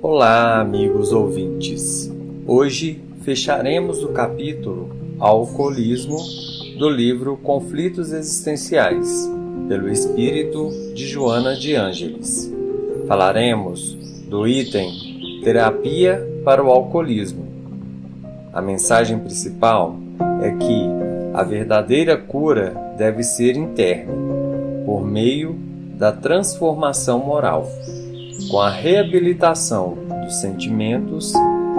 Olá, amigos ouvintes. Hoje fecharemos o capítulo Alcoolismo do livro Conflitos Existenciais, pelo espírito de Joana de Ângeles. Falaremos do item Terapia para o Alcoolismo. A mensagem principal é que a verdadeira cura deve ser interna, por meio da transformação moral, com a reabilitação dos sentimentos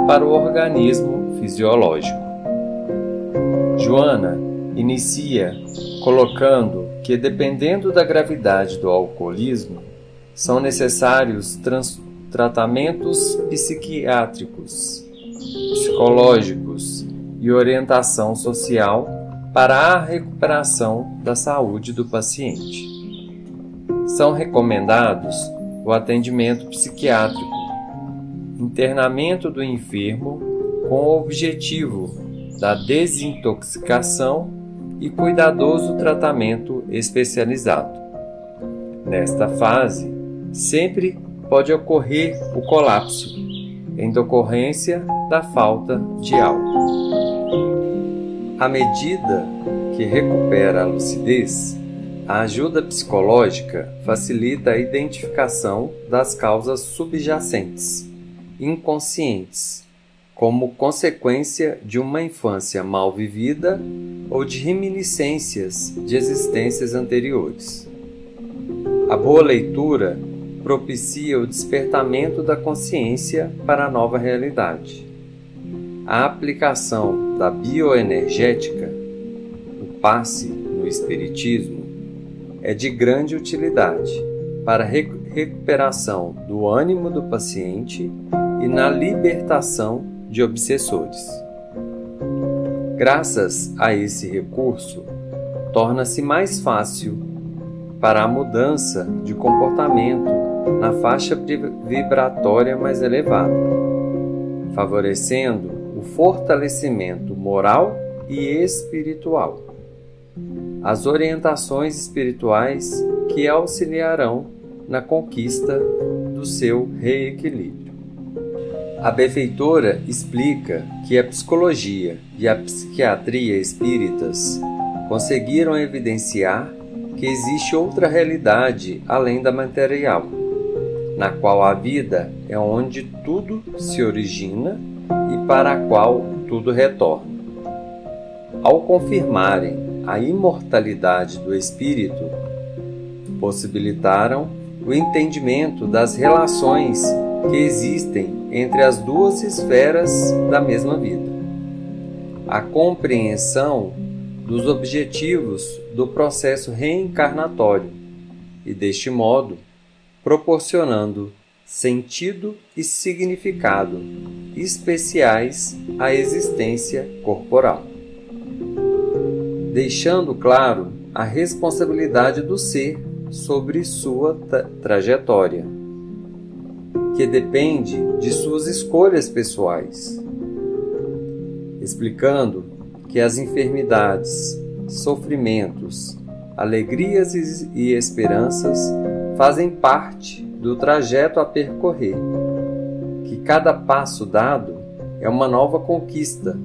para o organismo fisiológico. Joana inicia colocando que, dependendo da gravidade do alcoolismo, são necessários tratamentos psiquiátricos, psicológicos e orientação social para a recuperação da saúde do paciente. São recomendados o atendimento psiquiátrico, internamento do enfermo com o objetivo da desintoxicação e cuidadoso tratamento especializado. Nesta fase, sempre pode ocorrer o colapso, em decorrência da falta de álcool. À medida que recupera a lucidez, a ajuda psicológica facilita a identificação das causas subjacentes, inconscientes, como consequência de uma infância mal vivida ou de reminiscências de existências anteriores. A boa leitura propicia o despertamento da consciência para a nova realidade. A aplicação da bioenergética, o passe no Espiritismo, é de grande utilidade para a recuperação do ânimo do paciente e na libertação de obsessores. Graças a esse recurso, torna-se mais fácil para a mudança de comportamento na faixa vibratória mais elevada, favorecendo o fortalecimento moral e espiritual. As orientações espirituais que auxiliarão na conquista do seu reequilíbrio. A benfeitora explica que a psicologia e a psiquiatria espíritas conseguiram evidenciar que existe outra realidade além da material, na qual a vida é onde tudo se origina e para a qual tudo retorna. Ao confirmarem a imortalidade do espírito, possibilitaram o entendimento das relações que existem entre as duas esferas da mesma vida. A compreensão dos objetivos do processo reencarnatório e, deste modo, proporcionando sentido e significado especiais à existência corporal. Deixando claro a responsabilidade do ser sobre sua trajetória que depende de suas escolhas pessoais, explicando que as enfermidades, sofrimentos, alegrias e esperanças fazem parte do trajeto a percorrer, que cada passo dado é uma nova conquista,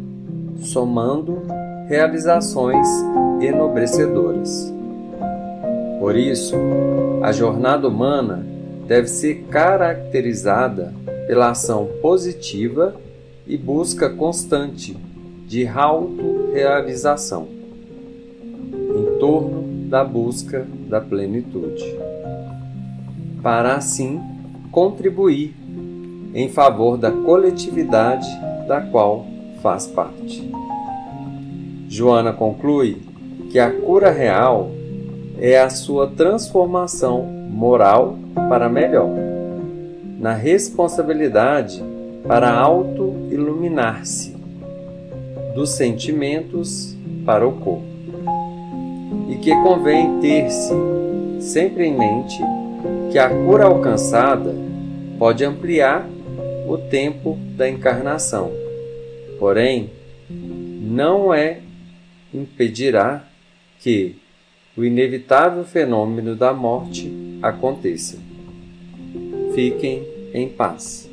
somando realizações enobrecedoras. Por isso, a jornada humana deve ser caracterizada pela ação positiva e busca constante de autorrealização em torno da busca da plenitude, para assim contribuir em favor da coletividade da qual faz parte. Joana conclui que a cura real é a sua transformação moral para melhor, na responsabilidade para auto-iluminar-se, dos sentimentos para o corpo. E que convém ter-se sempre em mente que a cura alcançada pode ampliar o tempo da encarnação, porém, não é impedirá que, o inevitável fenômeno da morte aconteça. Fiquem em paz.